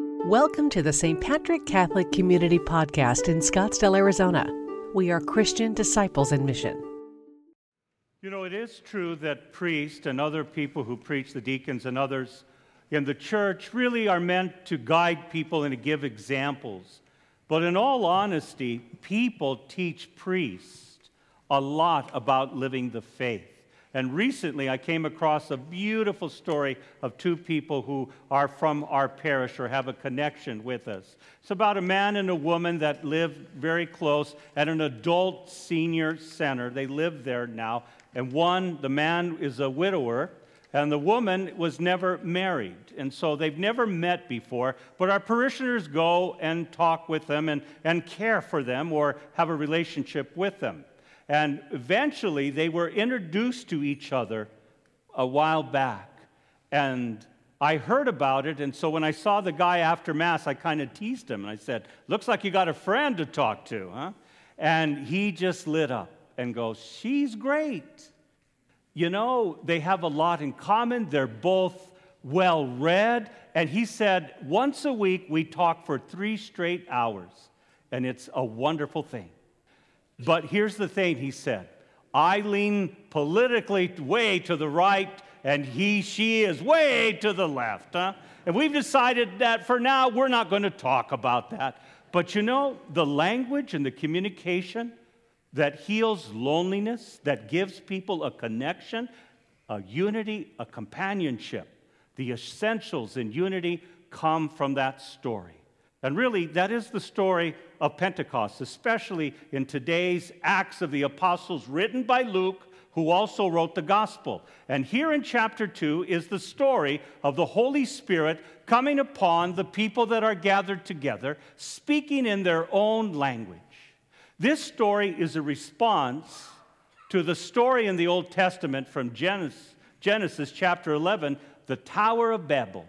Welcome to the St. Patrick Catholic Community Podcast in Scottsdale, Arizona. We are Christian disciples in mission. You know, it is true that priests and other people who preach, the deacons and others in the church, really are meant to guide people and to give examples. But in all honesty, people teach priests a lot about living the faith. And recently, I came across a beautiful story of two people who are from our parish or have a connection with us. It's about a man and a woman that live very close at an adult senior center. They live there now. And one, the man is a widower, and the woman was never married. And so they've never met before, but our parishioners go and talk with them and, and care for them or have a relationship with them. And eventually, they were introduced to each other a while back. And I heard about it, and so when I saw the guy after Mass, I kind of teased him. And I said, Looks like you got a friend to talk to, huh? And he just lit up and goes, She's great. You know, they have a lot in common. They're both well read. And he said, Once a week, we talk for three straight hours, and it's a wonderful thing. But here's the thing he said I lean politically way to the right, and he, she is way to the left. Huh? And we've decided that for now, we're not going to talk about that. But you know, the language and the communication that heals loneliness, that gives people a connection, a unity, a companionship, the essentials in unity come from that story. And really, that is the story of Pentecost, especially in today's Acts of the Apostles, written by Luke, who also wrote the gospel. And here in chapter 2 is the story of the Holy Spirit coming upon the people that are gathered together, speaking in their own language. This story is a response to the story in the Old Testament from Genesis, Genesis chapter 11, the Tower of Babel.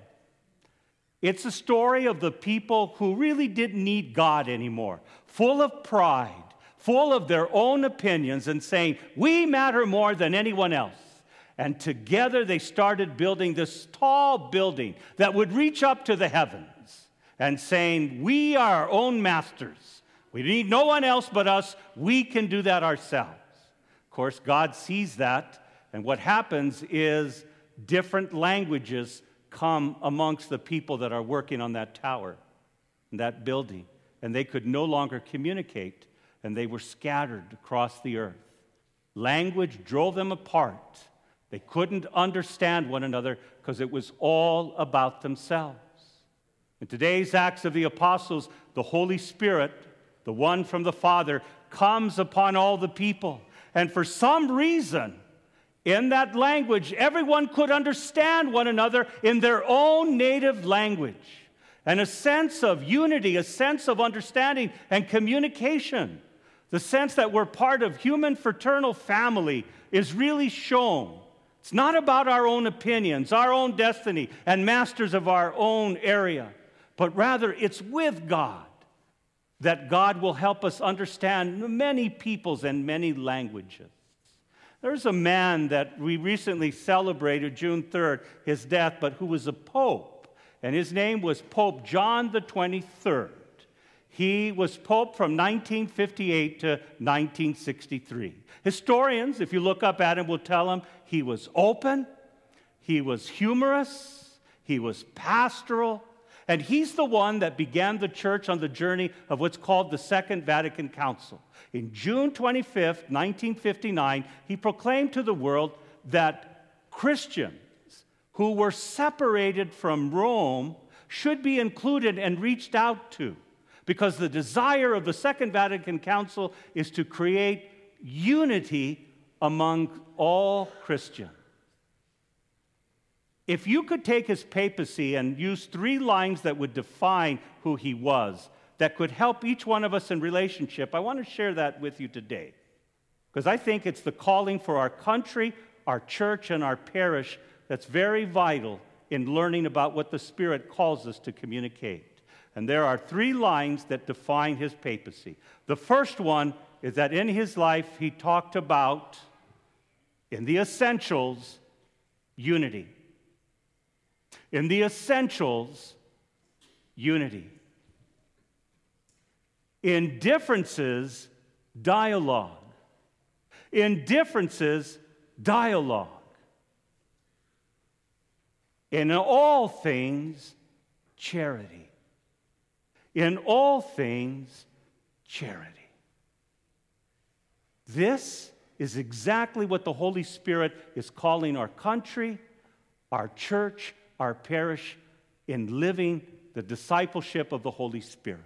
It's a story of the people who really didn't need God anymore, full of pride, full of their own opinions, and saying, We matter more than anyone else. And together they started building this tall building that would reach up to the heavens and saying, We are our own masters. We need no one else but us. We can do that ourselves. Of course, God sees that, and what happens is different languages come amongst the people that are working on that tower, that building, and they could no longer communicate, and they were scattered across the earth. Language drove them apart. They couldn't understand one another because it was all about themselves. In today's Acts of the Apostles, the Holy Spirit, the one from the Father, comes upon all the people. And for some reason, in that language, everyone could understand one another in their own native language. And a sense of unity, a sense of understanding and communication. The sense that we're part of human fraternal family is really shown. It's not about our own opinions, our own destiny, and masters of our own area, but rather it's with God that God will help us understand many peoples and many languages. There's a man that we recently celebrated, June 3rd, his death, but who was a pope, and his name was Pope John the 23rd. He was pope from 1958 to 1963. Historians, if you look up at him, will tell him he was open, he was humorous, he was pastoral, and he's the one that began the church on the journey of what's called the Second Vatican Council. In June 25th, 1959, he proclaimed to the world that Christians who were separated from Rome should be included and reached out to because the desire of the Second Vatican Council is to create unity among all Christians. If you could take his papacy and use three lines that would define who he was, that could help each one of us in relationship, I want to share that with you today. Because I think it's the calling for our country, our church, and our parish that's very vital in learning about what the Spirit calls us to communicate. And there are three lines that define his papacy. The first one is that in his life, he talked about, in the essentials, unity in the essentials, unity. In differences, dialogue. In differences, dialogue. In all things, charity. In all things, charity. This is exactly what the Holy Spirit is calling our country, our church, our parish in living the discipleship of the Holy Spirit.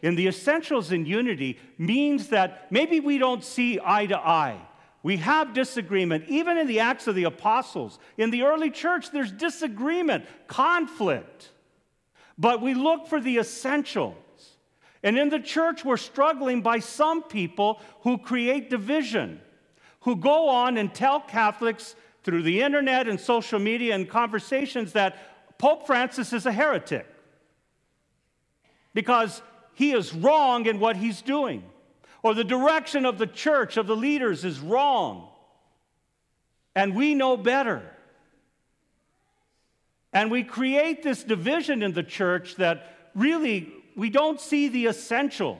In the essentials in unity means that maybe we don't see eye to eye. We have disagreement. Even in the Acts of the Apostles, in the early church, there's disagreement, conflict. But we look for the essentials. And in the church, we're struggling by some people who create division, who go on and tell Catholics through the internet and social media and conversations that Pope Francis is a heretic because he is wrong in what he's doing, or the direction of the church, of the leaders, is wrong. And we know better. And we create this division in the church that really we don't see the essentials.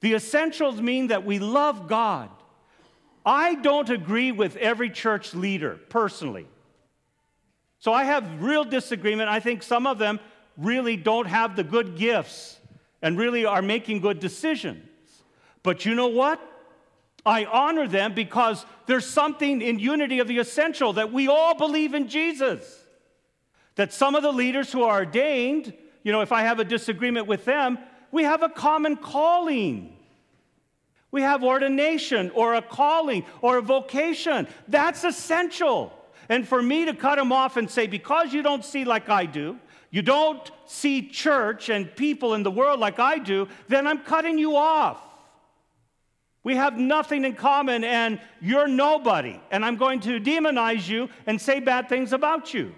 The essentials mean that we love God. I don't agree with every church leader personally. So I have real disagreement. I think some of them really don't have the good gifts and really are making good decisions. But you know what? I honor them because there's something in unity of the essential that we all believe in Jesus. That some of the leaders who are ordained, you know, if I have a disagreement with them, we have a common calling. We have ordination or a calling or a vocation. That's essential. And for me to cut them off and say, because you don't see like I do, you don't see church and people in the world like I do, then I'm cutting you off. We have nothing in common, and you're nobody, and I'm going to demonize you and say bad things about you.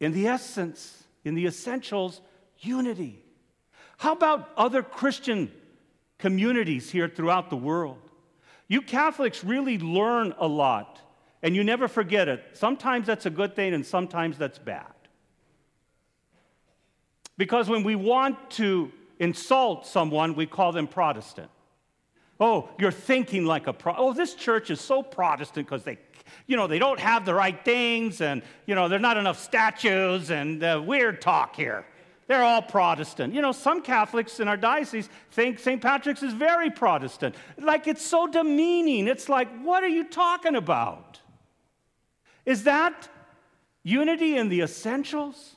In the essence, in the essentials, unity. How about other Christian communities here throughout the world? You Catholics really learn a lot and you never forget it. Sometimes that's a good thing, and sometimes that's bad. Because when we want to insult someone, we call them Protestant. Oh, you're thinking like a pro. Oh, this church is so Protestant because they, you know, they don't have the right things, and you know, there's not enough statues, and uh, weird talk here. They're all Protestant. You know, some Catholics in our diocese think St. Patrick's is very Protestant. Like it's so demeaning. It's like, what are you talking about? Is that unity in the essentials?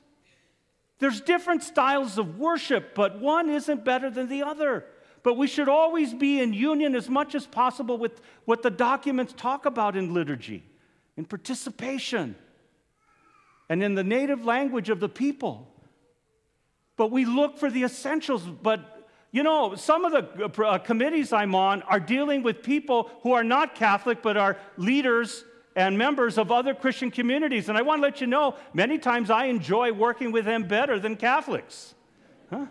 There's different styles of worship, but one isn't better than the other. But we should always be in union as much as possible with what the documents talk about in liturgy, in participation, and in the native language of the people. But we look for the essentials. But you know, some of the uh, committees I'm on are dealing with people who are not Catholic but are leaders and members of other Christian communities. And I want to let you know, many times I enjoy working with them better than Catholics. Huh?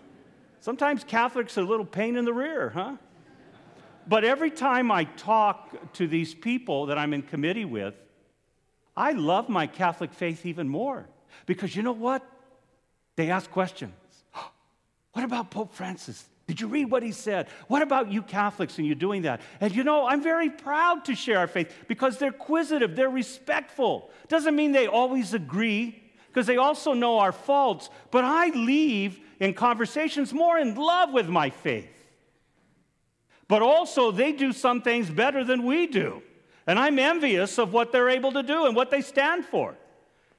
Sometimes Catholics are a little pain in the rear, huh? But every time I talk to these people that I'm in committee with, I love my Catholic faith even more. Because you know what? They ask questions. What about Pope Francis? Did you read what he said? What about you Catholics and you doing that? And you know, I'm very proud to share our faith because they're inquisitive, they're respectful. Doesn't mean they always agree because they also know our faults, but I leave in conversations more in love with my faith. But also, they do some things better than we do. And I'm envious of what they're able to do and what they stand for.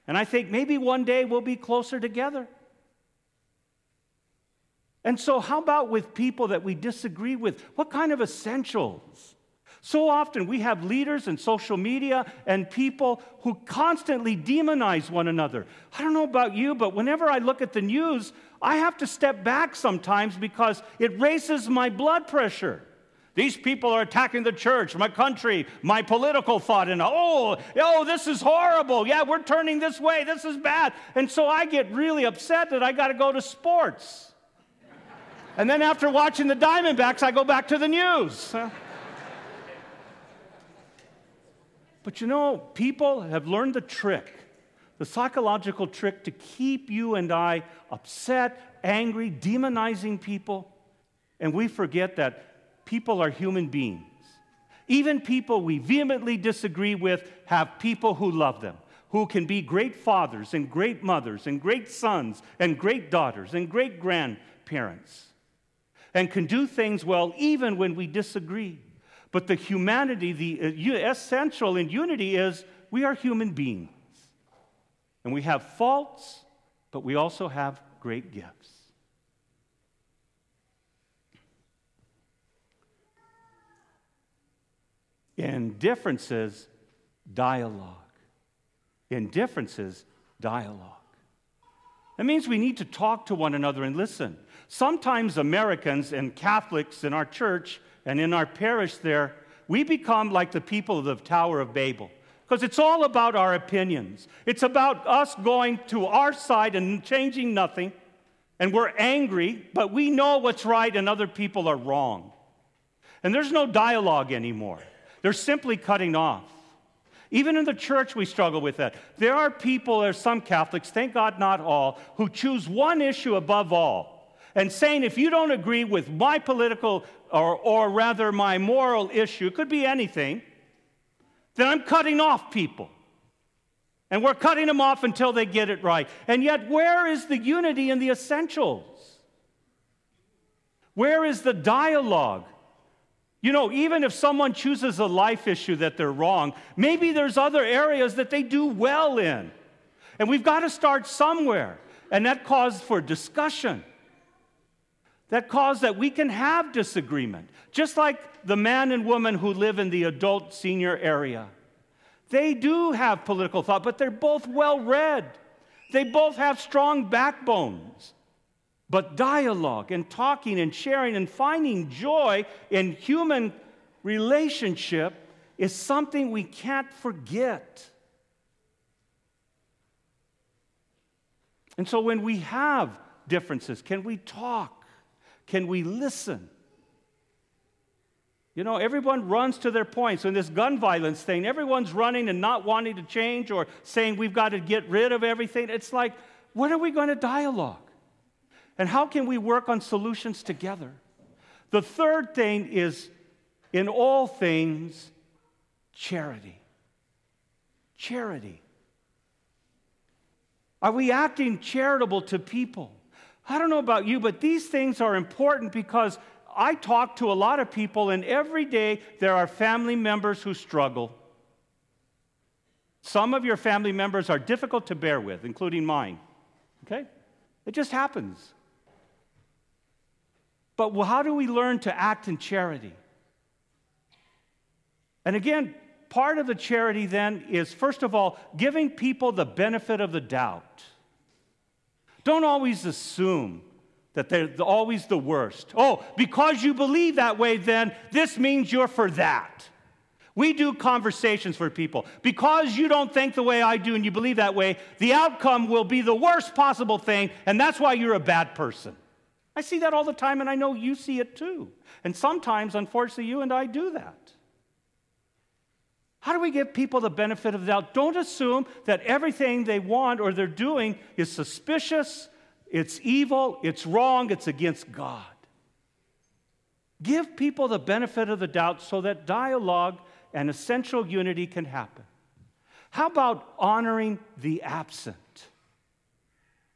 And I think maybe one day we'll be closer together. And so, how about with people that we disagree with? What kind of essentials? So often we have leaders in social media and people who constantly demonize one another. I don't know about you, but whenever I look at the news, I have to step back sometimes because it raises my blood pressure. These people are attacking the church, my country, my political thought, and oh, oh, this is horrible. Yeah, we're turning this way. This is bad. And so I get really upset that I got to go to sports. And then after watching the Diamondbacks, I go back to the news. But you know, people have learned the trick. the psychological trick to keep you and I upset, angry, demonizing people. And we forget that people are human beings. Even people we vehemently disagree with have people who love them, who can be great fathers and great mothers and great sons and great daughters and great grandparents and can do things well even when we disagree. But the humanity, the uh, essential in unity is we are human beings. And we have faults, but we also have great gifts. In differences, dialogue. In differences, dialogue. That means we need to talk to one another and listen. Sometimes Americans and Catholics in our church and in our parish there, we become like the people of the Tower of Babel. Because it's all about our opinions. It's about us going to our side and changing nothing. And we're angry, but we know what's right and other people are wrong. And there's no dialogue anymore. They're simply cutting off. Even in the church, we struggle with that. There are people, there's some Catholics, thank God not all, who choose one issue above all and saying, if you don't agree with my political or, or rather my moral issue, it could be anything, then I'm cutting off people. And we're cutting them off until they get it right. And yet, where is the unity in the essentials? Where is the dialogue? You know, even if someone chooses a life issue that they're wrong, maybe there's other areas that they do well in. And we've got to start somewhere. And that calls for discussion. That cause that we can have disagreement. Just like the man and woman who live in the adult senior area. They do have political thought, but they're both well read. They both have strong backbones. But dialogue and talking and sharing and finding joy in human relationship is something we can't forget. And so when we have differences, can we talk? Can we listen? You know, everyone runs to their points. So in this gun violence thing, everyone's running and not wanting to change or saying we've got to get rid of everything. It's like, when are we going to dialogue? And how can we work on solutions together? The third thing is, in all things, charity. Charity. Are we acting charitable to people? I don't know about you, but these things are important because I talk to a lot of people, and every day there are family members who struggle. Some of your family members are difficult to bear with, including mine. Okay? It just happens. But how do we learn to act in charity? And again, part of the charity then is, first of all, giving people the benefit of the doubt. Don't always assume that they're always the worst. Oh, because you believe that way, then this means you're for that. We do conversations for people. Because you don't think the way I do and you believe that way, the outcome will be the worst possible thing, and that's why you're a bad person. I see that all the time, and I know you see it too. And sometimes, unfortunately, you and I do that. How do we give people the benefit of the doubt? Don't assume that everything they want or they're doing is suspicious it's evil, it's wrong, it's against God. Give people the benefit of the doubt so that dialogue and essential unity can happen. How about honoring the absent?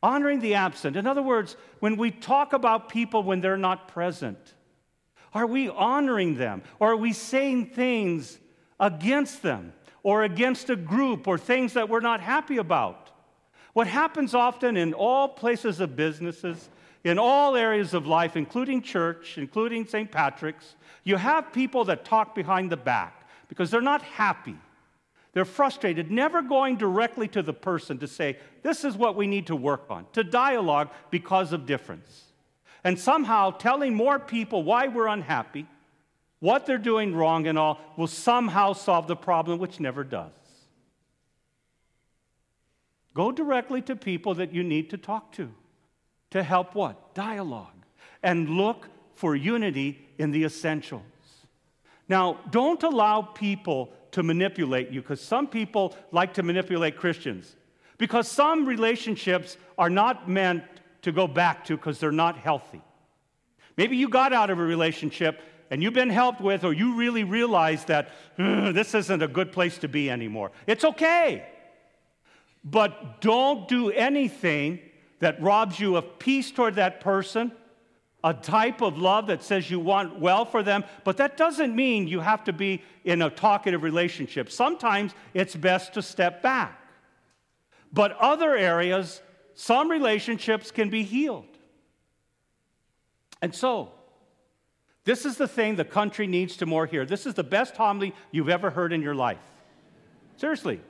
Honoring the absent. In other words, when we talk about people when they're not present, are we honoring them? Or are we saying things against them or against a group or things that we're not happy about? What happens often in all places of businesses, in all areas of life, including church, including St. Patrick's, you have people that talk behind the back because they're not happy. They're frustrated, never going directly to the person to say, This is what we need to work on, to dialogue because of difference. And somehow telling more people why we're unhappy, what they're doing wrong, and all will somehow solve the problem, which never does. Go directly to people that you need to talk to to help what? Dialogue. And look for unity in the essentials. Now, don't allow people to manipulate you because some people like to manipulate Christians. Because some relationships are not meant to go back to because they're not healthy. Maybe you got out of a relationship and you've been helped with, or you really realize that this isn't a good place to be anymore. It's okay. But don't do anything that robs you of peace toward that person, a type of love that says you want well for them, but that doesn't mean you have to be in a talkative relationship. Sometimes it's best to step back. But other areas, some relationships can be healed. And so, this is the thing the country needs to more hear. This is the best homily you've ever heard in your life. Seriously.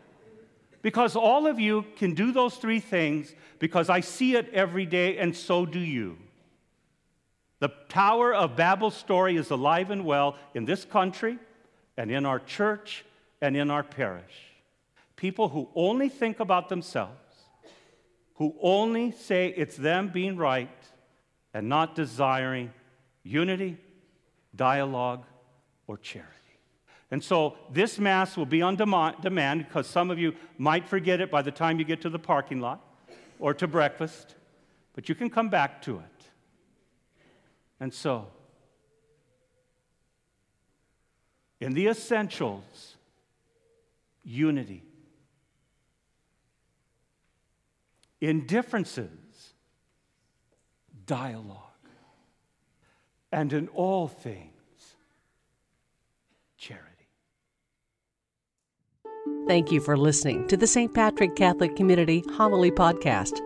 Because all of you can do those three things because I see it every day, and so do you. The Tower of Babel story is alive and well in this country, and in our church, and in our parish. People who only think about themselves, who only say it's them being right, and not desiring unity dialogue, or charity. And so this Mass will be on demand because some of you might forget it by the time you get to the parking lot or to breakfast, but you can come back to it. And so, in the essentials, unity. In differences, dialogue and in all things, charity. Thank you for listening to the St. Patrick Catholic Community Homily Podcast.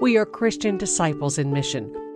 We are Christian disciples in mission